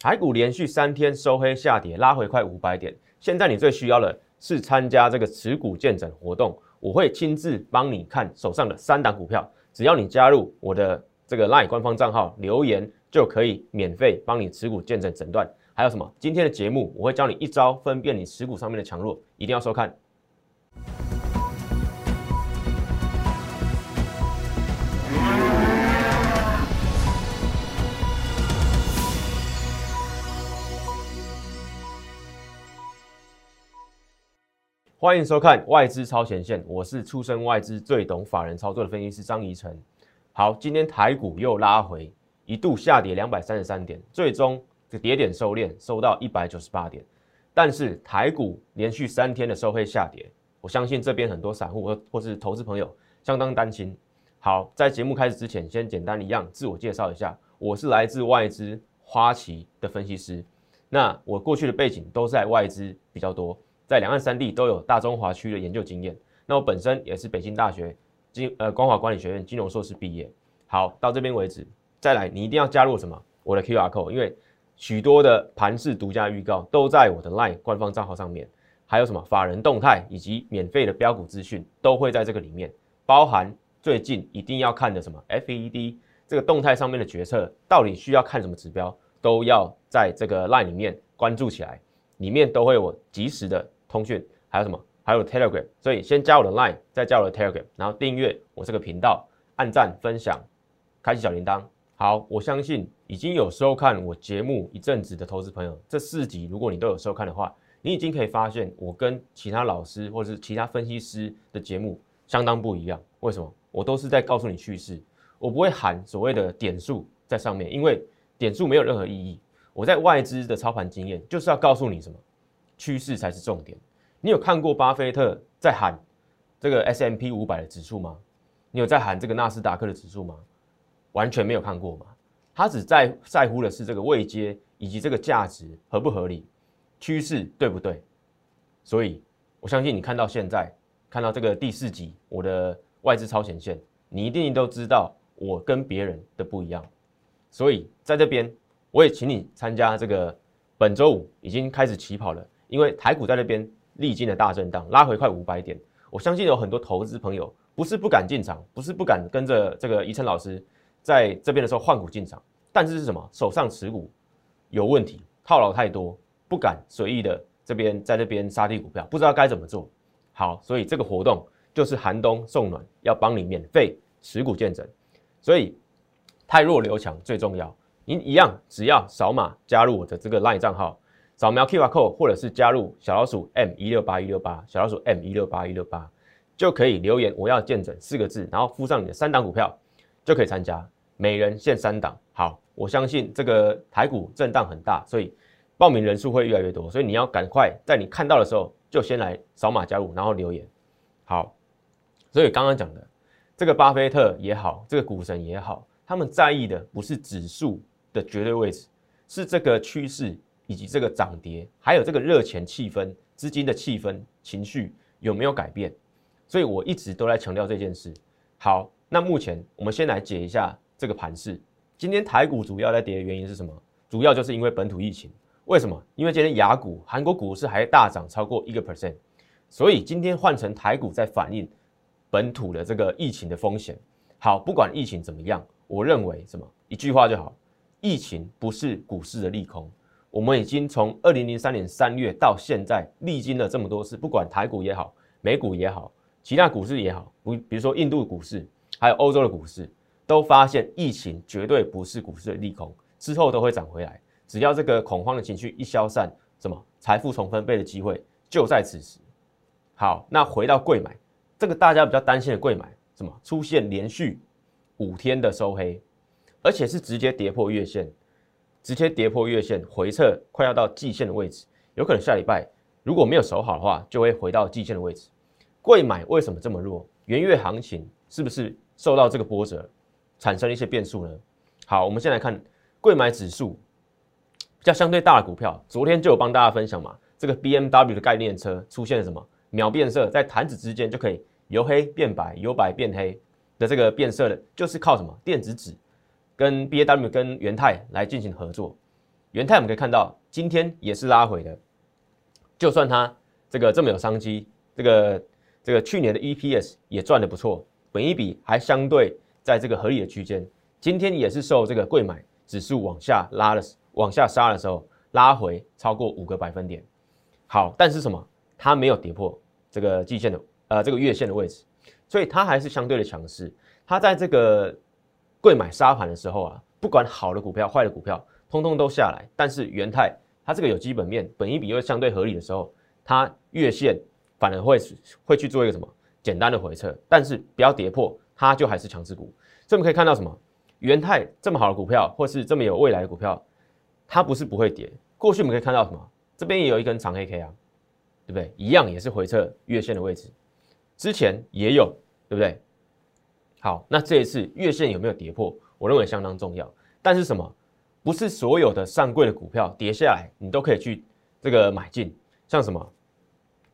台股连续三天收黑下跌，拉回快五百点。现在你最需要的是参加这个持股见证活动，我会亲自帮你看手上的三档股票，只要你加入我的这个 LINE 官方账号留言，就可以免费帮你持股见证诊断。还有什么？今天的节目我会教你一招分辨你持股上面的强弱，一定要收看。欢迎收看外资超前线，我是出身外资最懂法人操作的分析师张怡晨。好，今天台股又拉回，一度下跌两百三十三点，最终这跌点收敛，收到一百九十八点。但是台股连续三天的收黑下跌，我相信这边很多散户或或是投资朋友相当担心。好，在节目开始之前，先简单一样自我介绍一下，我是来自外资花旗的分析师。那我过去的背景都在外资比较多。在两岸三地都有大中华区的研究经验。那我本身也是北京大学金呃光华管理学院金融硕士毕业。好，到这边为止，再来你一定要加入什么？我的 Q R code，因为许多的盘式独家预告都在我的 LINE 官方账号上面，还有什么法人动态以及免费的标股资讯都会在这个里面，包含最近一定要看的什么 F E D 这个动态上面的决策，到底需要看什么指标，都要在这个 LINE 里面关注起来，里面都会有及时的。通讯还有什么？还有 Telegram，所以先加我的 Line，再加我的 Telegram，然后订阅我这个频道，按赞分享，开启小铃铛。好，我相信已经有收看我节目一阵子的投资朋友，这四集如果你都有收看的话，你已经可以发现我跟其他老师或者是其他分析师的节目相当不一样。为什么？我都是在告诉你趋势，我不会喊所谓的点数在上面，因为点数没有任何意义。我在外资的操盘经验就是要告诉你什么？趋势才是重点。你有看过巴菲特在喊这个 S M P 五百的指数吗？你有在喊这个纳斯达克的指数吗？完全没有看过嘛。他只在在乎的是这个位阶以及这个价值合不合理，趋势对不对？所以我相信你看到现在，看到这个第四集我的外资超前线，你一定都知道我跟别人的不一样。所以在这边，我也请你参加这个本周五已经开始起跑了。因为台股在那边历经了大震荡，拉回快五百点，我相信有很多投资朋友不是不敢进场，不是不敢跟着这个宜琛老师在这边的时候换股进场，但是是什么？手上持股有问题，套牢太多，不敢随意的这边在那边杀低股票，不知道该怎么做。好，所以这个活动就是寒冬送暖，要帮你免费持股见证，所以太弱留强最重要。您一样只要扫码加入我的这个 LINE 账号。扫描 QR code，或者是加入小老鼠 M 一六八一六八，小老鼠 M 一六八一六八，就可以留言我要见证四个字，然后附上你的三档股票，就可以参加，每人限三档。好，我相信这个台股震荡很大，所以报名人数会越来越多，所以你要赶快在你看到的时候就先来扫码加入，然后留言。好，所以刚刚讲的这个巴菲特也好，这个股神也好，他们在意的不是指数的绝对位置，是这个趋势。以及这个涨跌，还有这个热钱气氛、资金的气氛、情绪有没有改变？所以我一直都在强调这件事。好，那目前我们先来解一下这个盘势。今天台股主要在跌的原因是什么？主要就是因为本土疫情。为什么？因为今天雅股、韩国股市还大涨超过一个 percent，所以今天换成台股在反映本土的这个疫情的风险。好，不管疫情怎么样，我认为什么？一句话就好：疫情不是股市的利空。我们已经从二零零三年三月到现在，历经了这么多次，不管台股也好，美股也好，其他股市也好，不，比如说印度股市，还有欧洲的股市，都发现疫情绝对不是股市的利空，之后都会涨回来。只要这个恐慌的情绪一消散，什么财富重分配的机会就在此时。好，那回到贵买，这个大家比较担心的贵买，什么出现连续五天的收黑，而且是直接跌破月线。直接跌破月线，回撤快要到季线的位置，有可能下礼拜如果没有守好的话，就会回到季线的位置。贵买为什么这么弱？元月行情是不是受到这个波折，产生了一些变数呢？好，我们先来看贵买指数比较相对大的股票，昨天就有帮大家分享嘛，这个 B M W 的概念车出现了什么秒变色，在弹指之间就可以由黑变白，由白变黑的这个变色的，就是靠什么电子纸。跟 B A W 跟元泰来进行合作，元泰我们可以看到今天也是拉回的，就算它这个这么有商机，这个这个去年的 EPS 也赚的不错，本一比还相对在这个合理的区间，今天也是受这个贵买指数往下拉的往下杀的时候拉回超过五个百分点。好，但是什么？它没有跌破这个季线的呃这个月线的位置，所以它还是相对的强势。它在这个贵买沙盘的时候啊，不管好的股票、坏的股票，通通都下来。但是元泰它这个有基本面，本一比又相对合理的时候，它月线反而会会去做一个什么简单的回撤，但是不要跌破，它就还是强势股。所以我们可以看到什么？元泰这么好的股票，或是这么有未来的股票，它不是不会跌。过去我们可以看到什么？这边也有一根长黑 K 啊，对不对？一样也是回撤月线的位置，之前也有，对不对？好，那这一次月线有没有跌破？我认为相当重要。但是什么？不是所有的上柜的股票跌下来，你都可以去这个买进。像什么？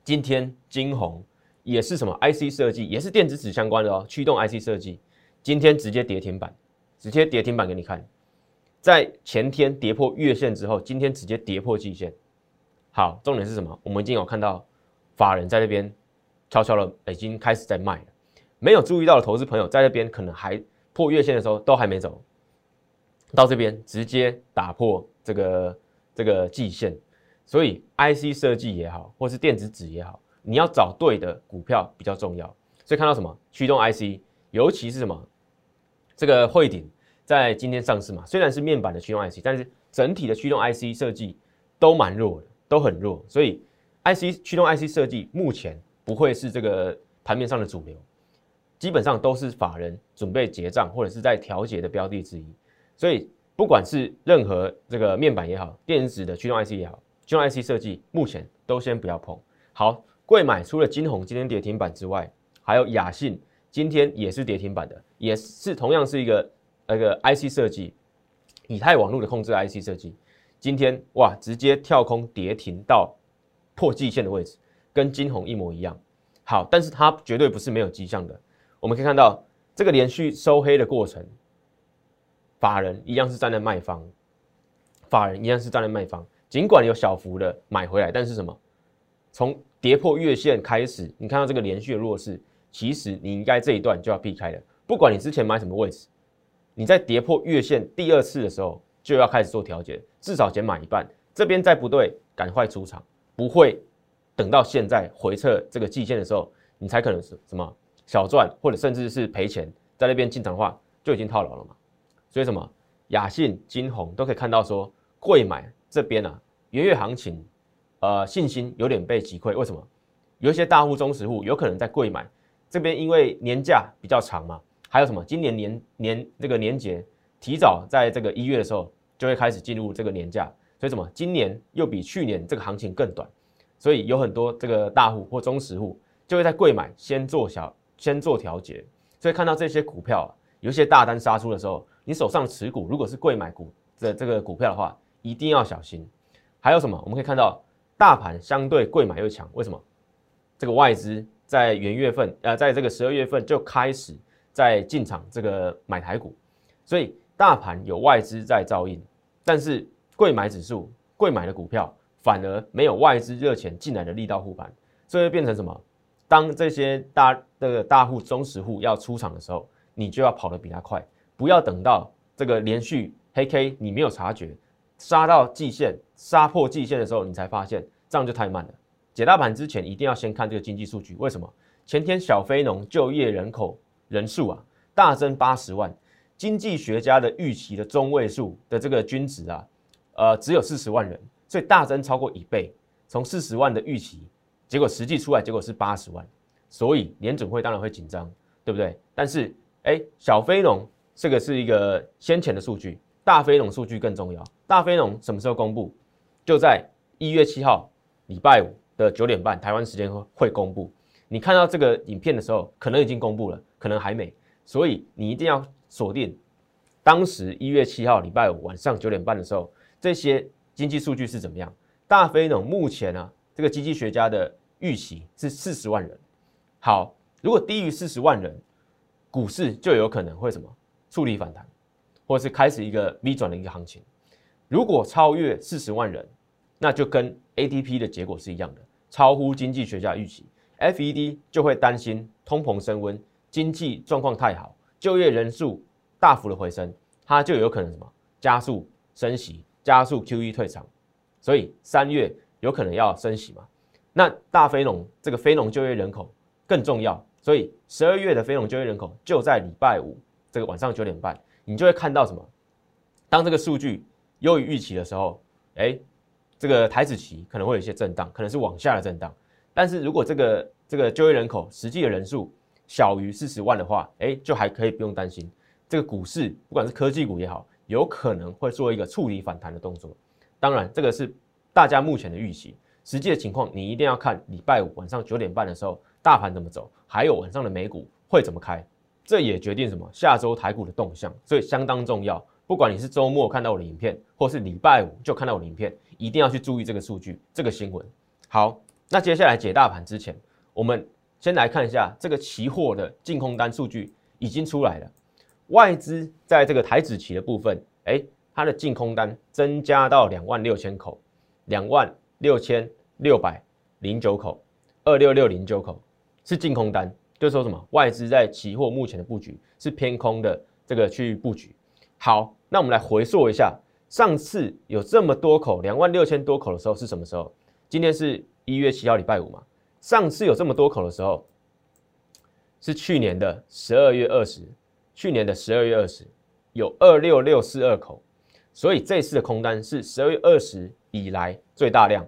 今天金红也是什么 IC 设计，也是电子纸相关的哦，驱动 IC 设计，今天直接跌停板，直接跌停板给你看。在前天跌破月线之后，今天直接跌破季线。好，重点是什么？我们已经有看到法人在那边悄悄的已经开始在卖了，没有注意到的投资朋友在那边可能还破月线的时候都还没走，到这边直接打破这个这个季线，所以 IC 设计也好，或是电子纸也好，你要找对的股票比较重要。所以看到什么驱动 IC，尤其是什么这个汇顶在今天上市嘛，虽然是面板的驱动 IC，但是整体的驱动 IC 设计都蛮弱的。都很弱，所以 IC 驱动 IC 设计目前不会是这个盘面上的主流，基本上都是法人准备结账或者是在调节的标的之一。所以不管是任何这个面板也好，电子的驱动 IC 也好，驱动 IC 设计目前都先不要碰。好，贵买除了金红今天跌停板之外，还有雅信今天也是跌停板的，也是同样是一个那个 IC 设计，以太网络的控制 IC 设计。今天哇，直接跳空跌停到破季线的位置，跟金红一模一样。好，但是它绝对不是没有迹象的。我们可以看到这个连续收黑的过程，法人一样是站在卖方，法人一样是站在卖方。尽管有小幅的买回来，但是什么？从跌破月线开始，你看到这个连续的弱势，其实你应该这一段就要避开了。不管你之前买什么位置，你在跌破月线第二次的时候。就要开始做调节，至少减满一半。这边再不对，赶快出场，不会等到现在回撤这个季线的时候，你才可能是什么小赚，或者甚至是赔钱，在那边进场的话就已经套牢了嘛。所以什么雅信、金红都可以看到说，贵买这边啊，元月行情，呃，信心有点被击溃。为什么？有一些大户、中实户有可能在贵买这边，因为年假比较长嘛，还有什么今年年年这个年节。提早在这个一月的时候就会开始进入这个年假，所以什么？今年又比去年这个行情更短，所以有很多这个大户或中实户就会在贵买先做小，先做调节。所以看到这些股票有一些大单杀出的时候，你手上持股如果是贵买股的这个股票的话，一定要小心。还有什么？我们可以看到大盘相对贵买又强，为什么？这个外资在元月份，呃，在这个十二月份就开始在进场这个买台股，所以。大盘有外资在造应，但是贵买指数、贵买的股票反而没有外资热钱进来的力道护盘，所以变成什么？当这些大这个大户、中实户要出场的时候，你就要跑得比他快，不要等到这个连续黑 K 你没有察觉，杀到季线、杀破季线的时候，你才发现这样就太慢了。解大盘之前一定要先看这个经济数据，为什么？前天小非农就业人口人数啊大增八十万。经济学家的预期的中位数的这个均值啊，呃，只有四十万人，所以大增超过一倍。从四十万的预期，结果实际出来结果是八十万，所以联准会当然会紧张，对不对？但是，哎，小非农这个是一个先前的数据，大非农数据更重要。大非农什么时候公布？就在一月七号礼拜五的九点半，台湾时间会公布。你看到这个影片的时候，可能已经公布了，可能还没，所以你一定要。锁定当时一月七号礼拜五晚上九点半的时候，这些经济数据是怎么样？大非农目前呢，这个经济学家的预期是四十万人。好，如果低于四十万人，股市就有可能会什么触底反弹，或是开始一个 V 转的一个行情。如果超越四十万人，那就跟 ATP 的结果是一样的，超乎经济学家预期，FED 就会担心通膨升温，经济状况太好，就业人数大幅的回升，它就有可能什么加速升息，加速 QE 退场，所以三月有可能要升息嘛？那大非农这个非农就业人口更重要，所以十二月的非农就业人口就在礼拜五这个晚上九点半，你就会看到什么？当这个数据优于预期的时候，哎。这个台子期可能会有一些震荡，可能是往下的震荡。但是如果这个这个就业人口实际的人数小于四十万的话，哎，就还可以不用担心。这个股市不管是科技股也好，有可能会做一个触底反弹的动作。当然，这个是大家目前的预期，实际的情况你一定要看礼拜五晚上九点半的时候大盘怎么走，还有晚上的美股会怎么开，这也决定什么下周台股的动向，所以相当重要。不管你是周末看到我的影片，或是礼拜五就看到我的影片，一定要去注意这个数据、这个新闻。好，那接下来解大盘之前，我们先来看一下这个期货的净空单数据已经出来了。外资在这个台指期的部分，哎，它的净空单增加到两万六千口，两万六千六百零九口，二六六零九口是净空单，就说什么外资在期货目前的布局是偏空的，这个去布局。好，那我们来回溯一下，上次有这么多口两万六千多口的时候是什么时候？今天是一月七号礼拜五嘛。上次有这么多口的时候，是去年的十二月二十，去年的十二月二十有二六六四二口，所以这次的空单是十二月二十以来最大量。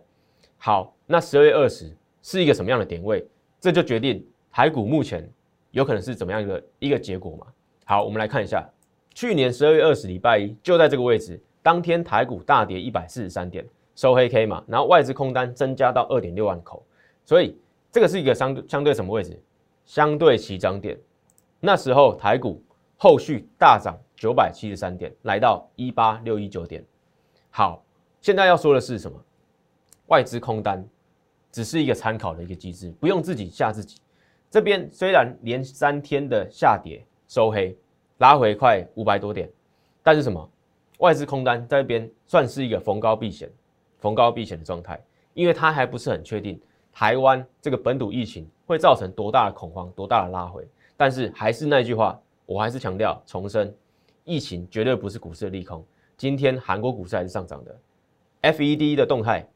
好，那十二月二十是一个什么样的点位？这就决定台股目前有可能是怎么样一个一个结果嘛？好，我们来看一下。去年十二月二十礼拜一就在这个位置，当天台股大跌一百四十三点，收黑 K 嘛，然后外资空单增加到二点六万口，所以这个是一个相相对什么位置？相对起涨点。那时候台股后续大涨九百七十三点，来到一八六一九点。好，现在要说的是什么？外资空单只是一个参考的一个机制，不用自己吓自己。这边虽然连三天的下跌收黑。拉回快五百多点，但是什么？外资空单在这边算是一个逢高避险、逢高避险的状态，因为它还不是很确定台湾这个本土疫情会造成多大的恐慌、多大的拉回。但是还是那句话，我还是强调重申，疫情绝对不是股市的利空。今天韩国股市还是上涨的，FED 的动态、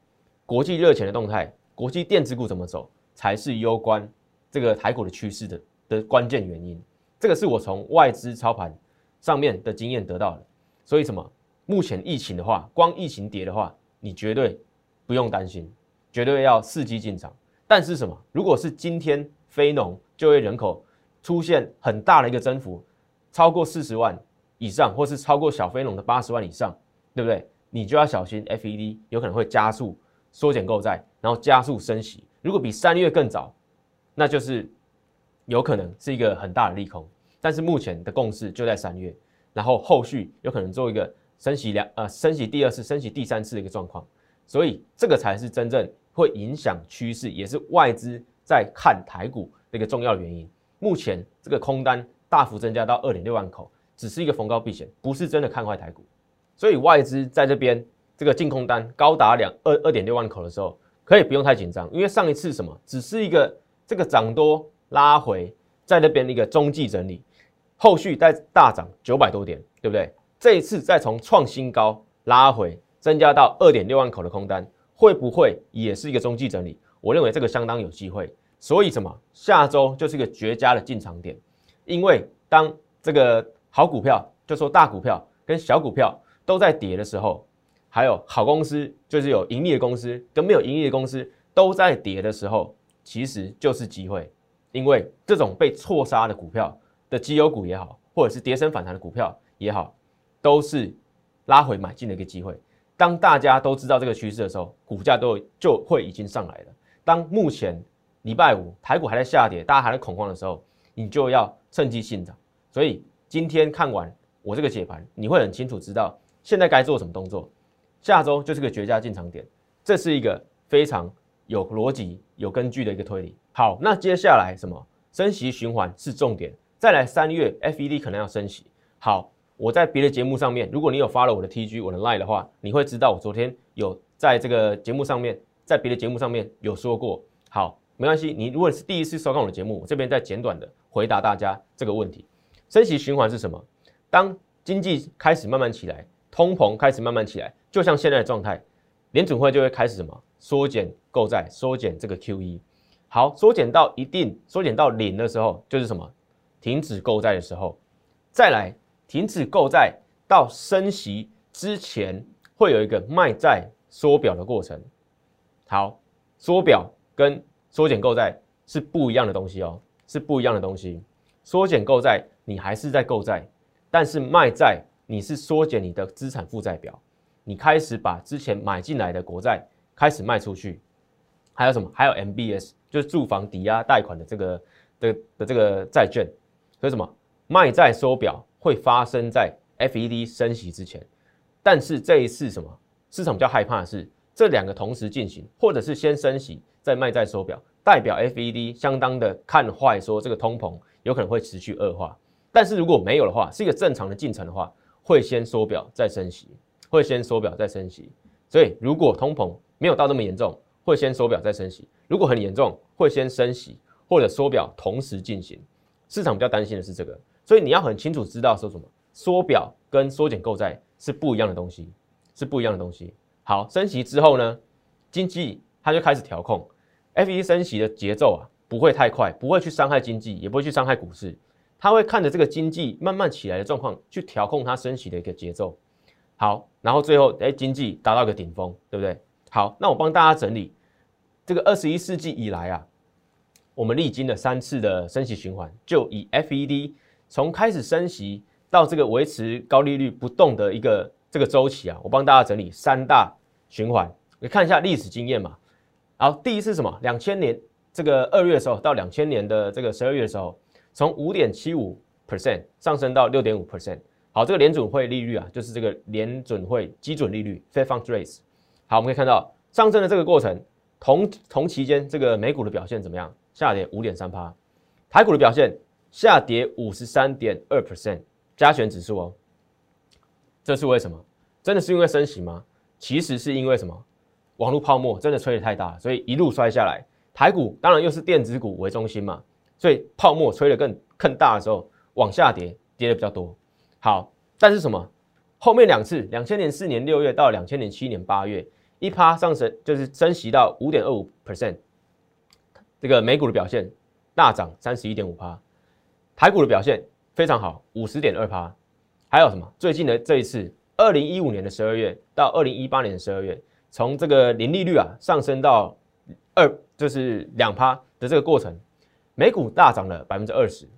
国际热钱的动态、国际电子股怎么走，才是攸关这个台股的趋势的的关键原因。这个是我从外资操盘上面的经验得到的，所以什么？目前疫情的话，光疫情跌的话，你绝对不用担心，绝对要伺机进场。但是什么？如果是今天非农就业人口出现很大的一个增幅，超过四十万以上，或是超过小非农的八十万以上，对不对？你就要小心，FED 有可能会加速缩减购债，然后加速升息。如果比三月更早，那就是。有可能是一个很大的利空，但是目前的共识就在三月，然后后续有可能做一个升息两呃升息第二次、升息第三次的一个状况，所以这个才是真正会影响趋势，也是外资在看台股的一个重要原因。目前这个空单大幅增加到二点六万口，只是一个逢高避险，不是真的看坏台股。所以外资在这边这个净空单高达两二二点六万口的时候，可以不用太紧张，因为上一次什么只是一个这个涨多。拉回在那边一个中继整理，后续再大涨九百多点，对不对？这一次再从创新高拉回，增加到二点六万口的空单，会不会也是一个中继整理？我认为这个相当有机会。所以什么？下周就是一个绝佳的进场点，因为当这个好股票，就说大股票跟小股票都在跌的时候，还有好公司，就是有盈利的公司跟没有盈利的公司都在跌的时候，其实就是机会。因为这种被错杀的股票的绩优股也好，或者是跌升反弹的股票也好，都是拉回买进的一个机会。当大家都知道这个趋势的时候，股价都就会已经上来了。当目前礼拜五台股还在下跌，大家还在恐慌的时候，你就要趁机进场。所以今天看完我这个解盘，你会很清楚知道现在该做什么动作。下周就是个绝佳进场点，这是一个非常有逻辑、有根据的一个推理。好，那接下来什么升息循环是重点。再来三月，FED 可能要升息。好，我在别的节目上面，如果你有发了我的 TG 我的 Line 的话，你会知道我昨天有在这个节目上面，在别的节目上面有说过。好，没关系，你如果是第一次收看我的节目，我这边再简短的回答大家这个问题。升息循环是什么？当经济开始慢慢起来，通膨开始慢慢起来，就像现在的状态，联准会就会开始什么？缩减购债，缩减这个 QE。好，缩减到一定，缩减到零的时候，就是什么？停止购债的时候，再来。停止购债到升息之前，会有一个卖债缩表的过程。好，缩表跟缩减购债是不一样的东西哦，是不一样的东西。缩减购债，你还是在购债，但是卖债，你是缩减你的资产负债表，你开始把之前买进来的国债开始卖出去。还有什么？还有 MBS，就是住房抵押贷款的这个的的这个债券。所以什么？卖债缩表。会发生在 FED 升息之前，但是这一次什么市场比较害怕的是这两个同时进行，或者是先升息再卖债收表，代表 FED 相当的看坏，说这个通膨有可能会持续恶化。但是如果没有的话，是一个正常的进程的话，会先缩表再升息，会先缩表再升息。所以如果通膨没有到那么严重，会先缩表再升息；如果很严重，会先升息或者缩表同时进行。市场比较担心的是这个。所以你要很清楚知道说什么缩表跟缩减购债是不一样的东西，是不一样的东西。好，升息之后呢，经济它就开始调控，FE 升息的节奏啊不会太快，不会去伤害经济，也不会去伤害股市，它会看着这个经济慢慢起来的状况去调控它升息的一个节奏。好，然后最后哎经济达到一个顶峰，对不对？好，那我帮大家整理这个二十一世纪以来啊，我们历经了三次的升息循环，就以 FED。从开始升息到这个维持高利率不动的一个这个周期啊，我帮大家整理三大循环，你看一下历史经验嘛。好，第一次什么？两千年这个二月的时候到两千年的这个十二月的时候，从五点七五 percent 上升到六点五 percent。好，这个联准会利率啊，就是这个联准会基准利率 （Fed Funds Rate）。好，我们可以看到上升的这个过程，同同期间这个美股的表现怎么样？下跌五点三趴，台股的表现。下跌五十三点二 percent，加权指数哦，这是为什么？真的是因为升息吗？其实是因为什么？网络泡沫真的吹得太大，所以一路摔下来。台股当然又是电子股为中心嘛，所以泡沫吹得更更大的时候，往下跌，跌的比较多。好，但是什么？后面两次，两千年四年六月到两千年七年八月，一趴上升就是升息到五点二五 percent，这个美股的表现大涨三十一点五趴。台股的表现非常好，五十点二趴。还有什么？最近的这一次，二零一五年的十二月到二零一八年的十二月，从这个零利率啊上升到二，就是两趴的这个过程，美股大涨了百分之二十，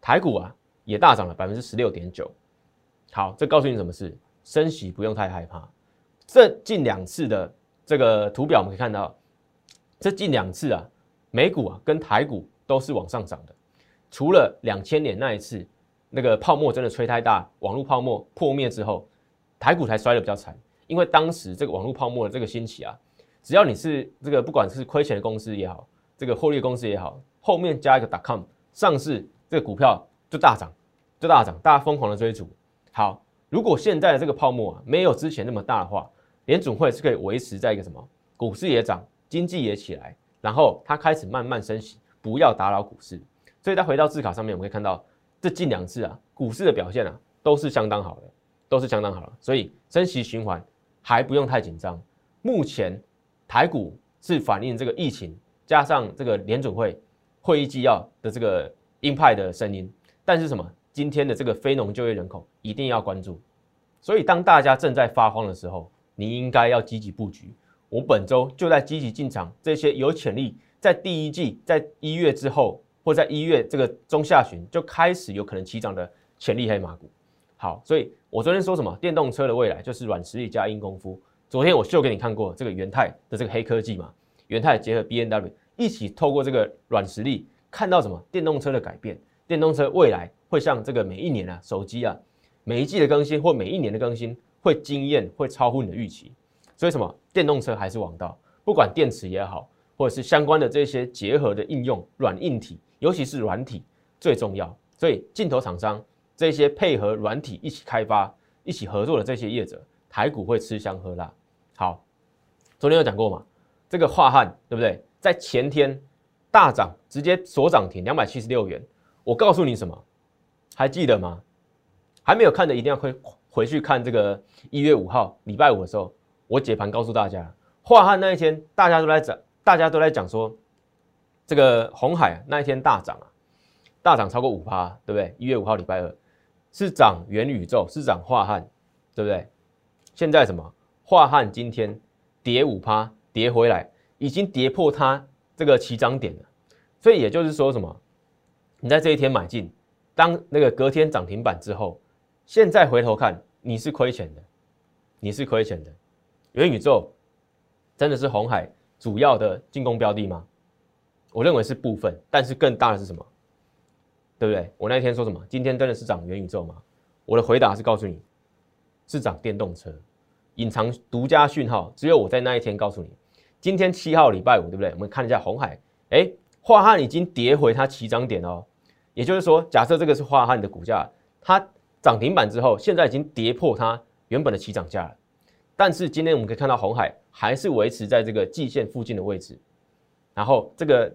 台股啊也大涨了百分之十六点九。好，这告诉你什么事？升息不用太害怕。这近两次的这个图表我们可以看到，这近两次啊，美股啊跟台股都是往上涨的。除了两千年那一次，那个泡沫真的吹太大，网络泡沫破灭之后，台股才摔得比较惨。因为当时这个网络泡沫的这个兴起啊，只要你是这个不管是亏钱的公司也好，这个获利公司也好，后面加一个 .com 上市，这个股票就大涨，就大涨，大家疯狂的追逐。好，如果现在的这个泡沫啊没有之前那么大的话，联总会是可以维持在一个什么，股市也涨，经济也起来，然后它开始慢慢升息，不要打扰股市。所以再回到字卡上面，我们可以看到这近两次啊，股市的表现啊，都是相当好的，都是相当好的。所以升息循环还不用太紧张。目前台股是反映这个疫情加上这个联准会会议纪要的这个鹰派的声音，但是什么？今天的这个非农就业人口一定要关注。所以当大家正在发慌的时候，你应该要积极布局。我本周就在积极进场这些有潜力在第一季在一月之后。或在一月这个中下旬就开始有可能起涨的潜力黑马股，好，所以我昨天说什么？电动车的未来就是软实力加硬功夫。昨天我秀给你看过这个元泰的这个黑科技嘛，元泰结合 B N W 一起透过这个软实力看到什么？电动车的改变，电动车未来会像这个每一年啊手机啊每一季的更新或每一年的更新会惊艳，会超乎你的预期。所以什么？电动车还是王道，不管电池也好，或者是相关的这些结合的应用软硬体。尤其是软体最重要，所以镜头厂商这些配合软体一起开发、一起合作的这些业者，台股会吃香喝辣。好，昨天有讲过嘛？这个华汉对不对？在前天大涨，直接锁涨停两百七十六元。我告诉你什么？还记得吗？还没有看的一定要回回去看这个一月五号礼拜五的时候，我解盘告诉大家，华汉那一天大家都在讲，大家都在讲说，这个红海那一天大涨啊，大涨超过五趴，对不对？一月五号礼拜二是涨元宇宙，是涨华汉，对不对？现在什么？华汉今天跌五趴，跌回来，已经跌破它这个起涨点了，所以也就是说什么？你在这一天买进，当那个隔天涨停板之后，现在回头看你是亏钱的，你是亏钱的。元宇宙真的是红海主要的进攻标的吗？我认为是部分，但是更大的是什么？对不对？我那天说什么？今天真的是涨元宇宙吗？我的回答是告诉你，是涨电动车，隐藏独家讯号，只有我在那一天告诉你。今天七号礼拜五，对不对？我们看一下红海，哎。华汉已经跌回它起涨点哦，也就是说，假设这个是华汉的股价，它涨停板之后，现在已经跌破它原本的起涨价了。但是今天我们可以看到，红海还是维持在这个季线附近的位置，然后这个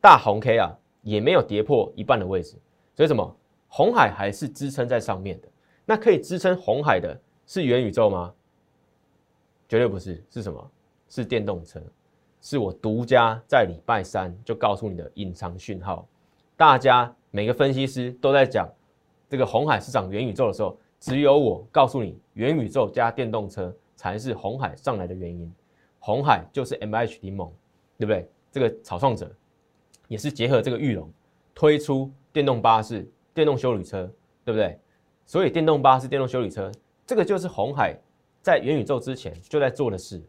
大红 K 啊，也没有跌破一半的位置，所以什么？红海还是支撑在上面的。那可以支撑红海的是元宇宙吗？绝对不是，是什么？是电动车。是我独家在礼拜三就告诉你的隐藏讯号，大家每个分析师都在讲这个红海市场元宇宙的时候，只有我告诉你元宇宙加电动车才是红海上来的原因。红海就是 M H 联盟，对不对？这个草创者也是结合这个玉龙推出电动巴士、电动修理车，对不对？所以电动巴士、电动修理车这个就是红海在元宇宙之前就在做的事，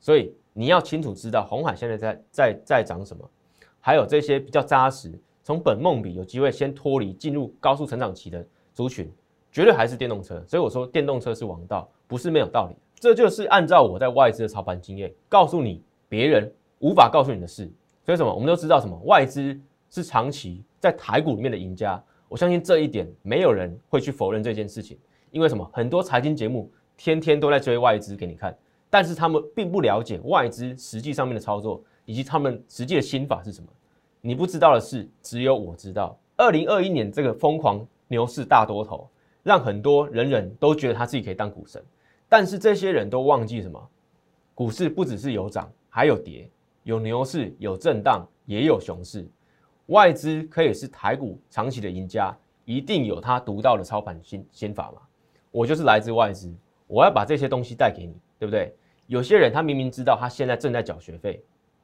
所以。你要清楚知道红海现在在在在涨什么，还有这些比较扎实，从本梦比有机会先脱离进入高速成长期的族群，绝对还是电动车。所以我说电动车是王道，不是没有道理。这就是按照我在外资的操盘经验，告诉你别人无法告诉你的事。所以什么，我们都知道什么，外资是长期在台股里面的赢家。我相信这一点，没有人会去否认这件事情。因为什么，很多财经节目天天都在追外资给你看。但是他们并不了解外资实际上面的操作，以及他们实际的心法是什么。你不知道的事，只有我知道。二零二一年这个疯狂牛市大多头，让很多人人都觉得他自己可以当股神。但是这些人都忘记什么？股市不只是有涨，还有跌，有牛市，有震荡，也有熊市。外资可以是台股长期的赢家，一定有他独到的操盘心心法嘛？我就是来自外资，我要把这些东西带给你，对不对？有些人他明明知道他现在正在缴学费，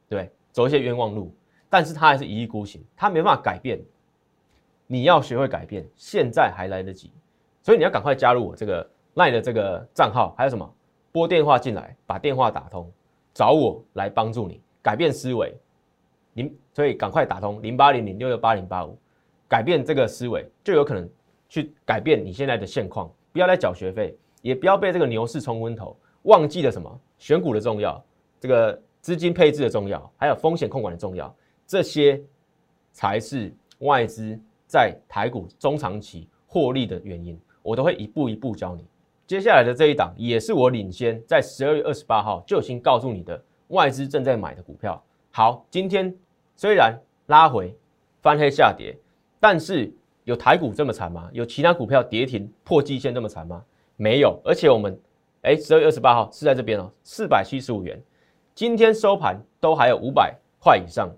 对，走一些冤枉路，但是他还是一意孤行，他没办法改变。你要学会改变，现在还来得及，所以你要赶快加入我这个赖的这个账号，还有什么拨电话进来，把电话打通，找我来帮助你改变思维。零，所以赶快打通零八零零六六八零八五，改变这个思维，就有可能去改变你现在的现况。不要来缴学费，也不要被这个牛市冲昏头。忘记了什么？选股的重要，这个资金配置的重要，还有风险控管的重要，这些才是外资在台股中长期获利的原因。我都会一步一步教你。接下来的这一档也是我领先在十二月二十八号就已经告诉你的外资正在买的股票。好，今天虽然拉回翻黑下跌，但是有台股这么惨吗？有其他股票跌停破季线这么惨吗？没有，而且我们。哎，十二月二十八号是在这边哦，四百七十五元，今天收盘都还有五百块以上，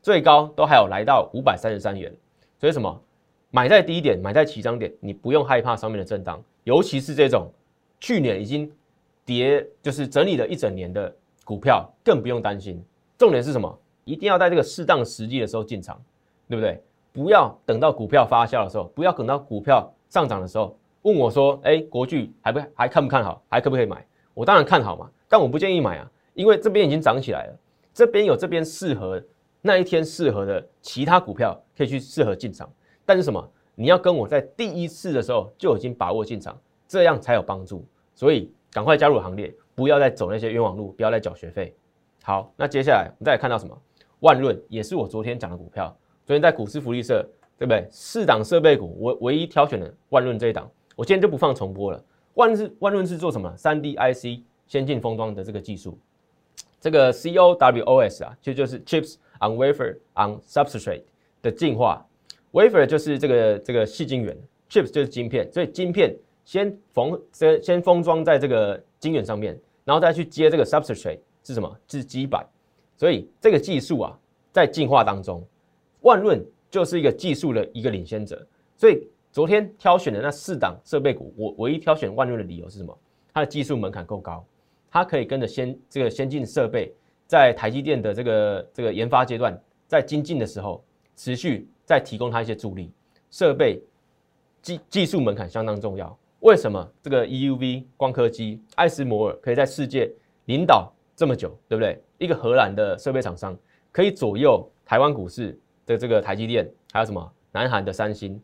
最高都还有来到五百三十三元。所以什么？买在低点，买在起涨点，你不用害怕上面的震荡，尤其是这种去年已经跌，就是整理了一整年的股票，更不用担心。重点是什么？一定要在这个适当时机的时候进场，对不对？不要等到股票发酵的时候，不要等到股票上涨的时候。问我说：“哎，国巨还不还看不看好？还可不可以买？我当然看好嘛，但我不建议买啊，因为这边已经涨起来了，这边有这边适合那一天适合的其他股票可以去适合进场。但是什么？你要跟我在第一次的时候就已经把握进场，这样才有帮助。所以赶快加入行列，不要再走那些冤枉路，不要再缴学费。好，那接下来我们再来看到什么？万润也是我昨天讲的股票，昨天在股市福利社对不对？四档设备股，我唯一挑选的万润这一档，我今天就不放重播了。万是万润是做什么？三 D IC 先进封装的这个技术，这个 COWOS 啊，其实就是 Chips on Wafer on Substrate 的进化。Wafer 就是这个这个细晶圆，Chips 就是晶片，所以晶片先封先先封装在这个晶圆上面，然后再去接这个 Substrate 是什么？是基板。所以这个技术啊，在进化当中，万润就是一个技术的一个领先者。所以昨天挑选的那四档设备股，我唯一挑选万润的理由是什么？它的技术门槛够高，它可以跟着先这个先进设备，在台积电的这个这个研发阶段，在精进的时候，持续在提供它一些助力。设备技技术门槛相当重要。为什么这个 EUV 光刻机爱斯摩尔可以在世界领导这么久，对不对？一个荷兰的设备厂商可以左右台湾股市的这个台积电，还有什么南韩的三星、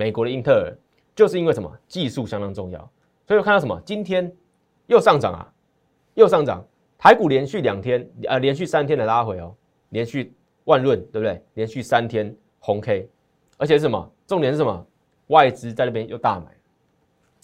美国的英特尔，就是因为什么技术相当重要。所以我看到什么，今天又上涨啊，又上涨，台股连续两天呃连续三天的拉回哦，连续万润对不对？连续三天红 K，而且是什么？重点是什么？外资在那边又大买，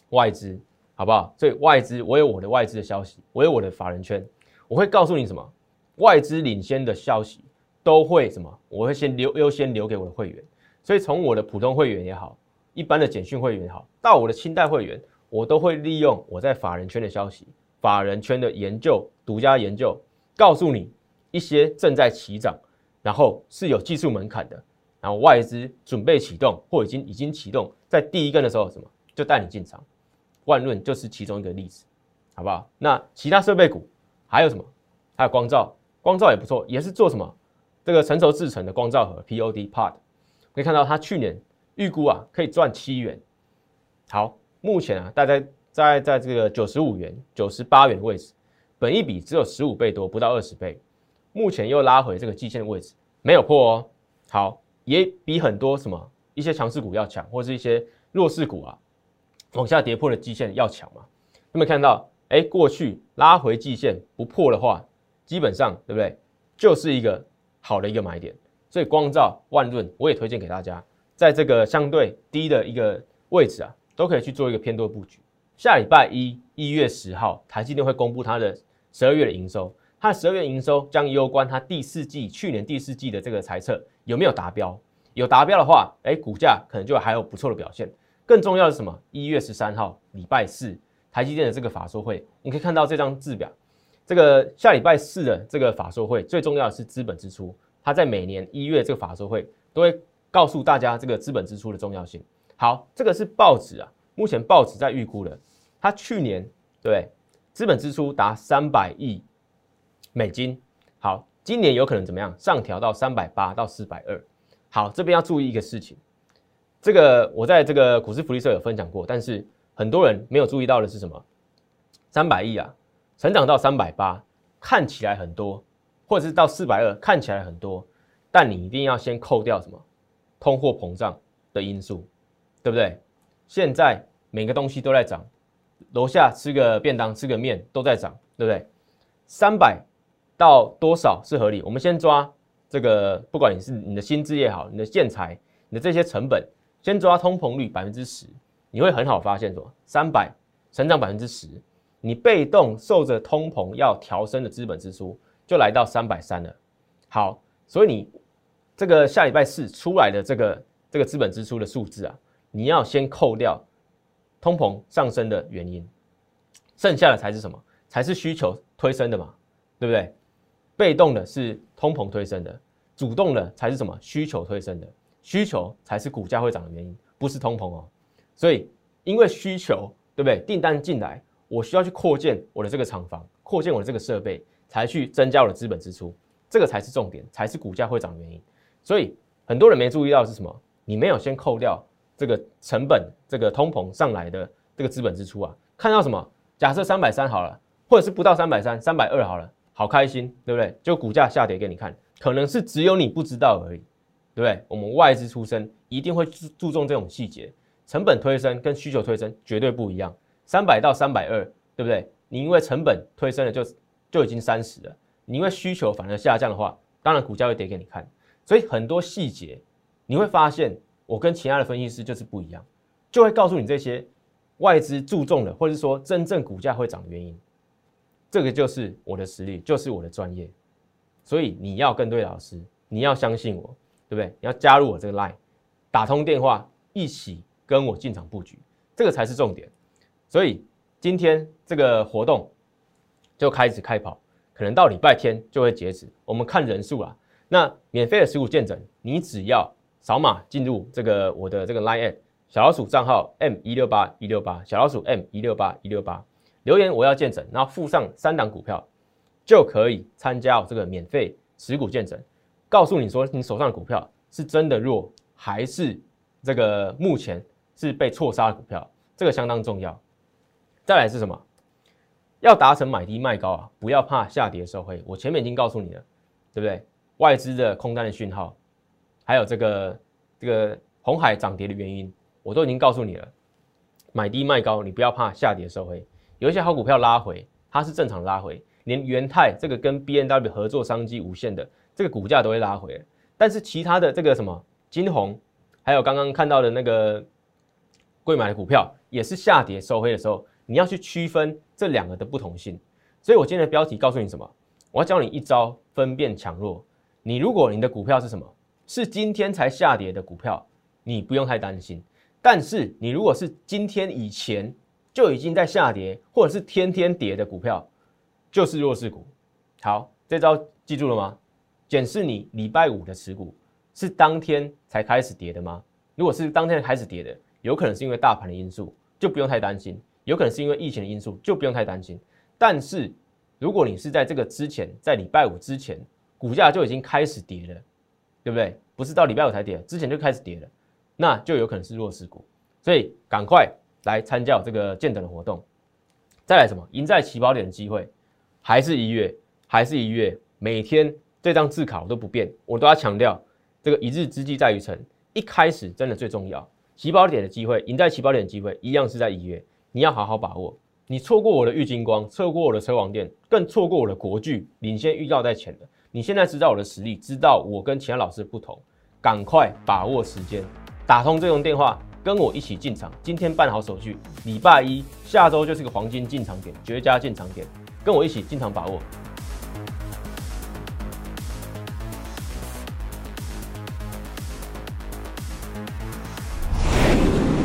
外资好不好？所以外资我有我的外资的消息，我有我的法人圈，我会告诉你什么？外资领先的消息都会什么？我会先留优先留给我的会员，所以从我的普通会员也好，一般的简讯会员也好，到我的清代会员，我都会利用我在法人圈的消息、法人圈的研究、独家研究，告诉你一些正在起涨，然后是有技术门槛的，然后外资准备启动或已经已经启动，在第一根的时候什么就带你进场，万润就是其中一个例子，好不好？那其他设备股还有什么？还有光照。光照也不错，也是做什么？这个成熟制成的光照盒 POD Pod，可以看到它去年预估啊可以赚七元。好，目前啊大概在在这个九十五元、九十八元的位置，本一比只有十五倍多，不到二十倍。目前又拉回这个季线的位置，没有破哦。好，也比很多什么一些强势股要强，或是一些弱势股啊往下跌破的季线要强嘛？有没有看到？哎，过去拉回季线不破的话。基本上对不对？就是一个好的一个买点，所以光照万润我也推荐给大家，在这个相对低的一个位置啊，都可以去做一个偏多的布局。下礼拜一一月十号，台积电会公布它的十二月的营收，它的十二月营收将攸关它第四季去年第四季的这个财测有没有达标。有达标的话，哎，股价可能就还有不错的表现。更重要的是什么？一月十三号礼拜四，台积电的这个法说会，你可以看到这张字表。这个下礼拜四的这个法说会，最重要的是资本支出。它在每年一月这个法说会都会告诉大家这个资本支出的重要性。好，这个是报纸啊，目前报纸在预估的，它去年对资本支出达三百亿美金。好，今年有可能怎么样？上调到三百八到四百二。好，这边要注意一个事情，这个我在这个股市福利社有分享过，但是很多人没有注意到的是什么？三百亿啊。成长到三百八，看起来很多，或者是到四百二，看起来很多，但你一定要先扣掉什么通货膨胀的因素，对不对？现在每个东西都在涨，楼下吃个便当、吃个面都在涨，对不对？三百到多少是合理？我们先抓这个，不管你是你的薪资也好，你的建材、你的这些成本，先抓通膨率百分之十，你会很好发现，说三百成长百分之十。你被动受着通膨要调升的资本支出就来到三百三了。好，所以你这个下礼拜四出来的这个这个资本支出的数字啊，你要先扣掉通膨上升的原因，剩下的才是什么？才是需求推升的嘛，对不对？被动的是通膨推升的，主动的才是什么？需求推升的，需求才是股价会涨的原因，不是通膨哦。所以因为需求，对不对？订单进来。我需要去扩建我的这个厂房，扩建我的这个设备，才去增加我的资本支出，这个才是重点，才是股价会涨的原因。所以很多人没注意到是什么？你没有先扣掉这个成本，这个通膨上来的这个资本支出啊？看到什么？假设三百三好了，或者是不到三百三，三百二好了，好开心，对不对？就股价下跌给你看，可能是只有你不知道而已，对不对？我们外资出身一定会注注重这种细节，成本推升跟需求推升绝对不一样。三百到三百二，对不对？你因为成本推升了，就就已经三十了。你因为需求反而下降的话，当然股价会跌给你看。所以很多细节你会发现，我跟其他的分析师就是不一样，就会告诉你这些外资注重的，或者是说真正股价会涨的原因。这个就是我的实力，就是我的专业。所以你要跟对老师，你要相信我，对不对？你要加入我这个 line，打通电话，一起跟我进场布局，这个才是重点。所以今天这个活动就开始开跑，可能到礼拜天就会截止。我们看人数啊，那免费的持股见证，你只要扫码进入这个我的这个 line app 小老鼠账号 m 一六八一六八小老鼠 m 一六八一六八留言我要见证，然后附上三档股票，就可以参加这个免费持股见证，告诉你说你手上的股票是真的弱，还是这个目前是被错杀的股票，这个相当重要。再来是什么？要达成买低卖高啊，不要怕下跌受惠。我前面已经告诉你了，对不对？外资的空单的讯号，还有这个这个红海涨跌的原因，我都已经告诉你了。买低卖高，你不要怕下跌受惠。有一些好股票拉回，它是正常拉回，连元泰这个跟 B N W 合作商机无限的这个股价都会拉回。但是其他的这个什么金红，还有刚刚看到的那个贵买的股票，也是下跌收黑的时候。你要去区分这两个的不同性，所以我今天的标题告诉你什么？我要教你一招分辨强弱。你如果你的股票是什么？是今天才下跌的股票，你不用太担心。但是你如果是今天以前就已经在下跌，或者是天天跌的股票，就是弱势股。好，这招记住了吗？检视你礼拜五的持股是当天才开始跌的吗？如果是当天开始跌的，有可能是因为大盘的因素，就不用太担心。有可能是因为疫情的因素，就不用太担心。但是，如果你是在这个之前，在礼拜五之前，股价就已经开始跌了，对不对？不是到礼拜五才跌，之前就开始跌了，那就有可能是弱势股。所以，赶快来参加这个见等的活动。再来什么？赢在起跑点的机会，还是一月，还是一月，每天这张字卡我都不变，我都要强调，这个一日之计在于晨，一开始真的最重要，起跑点的机会，赢在起跑点的机会，一样是在一月。你要好好把握，你错过我的玉金光，错过我的车王店，更错过我的国巨，领先预告在前的。你现在知道我的实力，知道我跟其他老师不同，赶快把握时间，打通这通电话，跟我一起进场。今天办好手续，礼拜一下周就是个黄金进场点，绝佳进场点，跟我一起进场把握。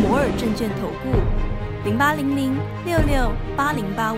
摩尔证券投顾。零八零零六六八零八五。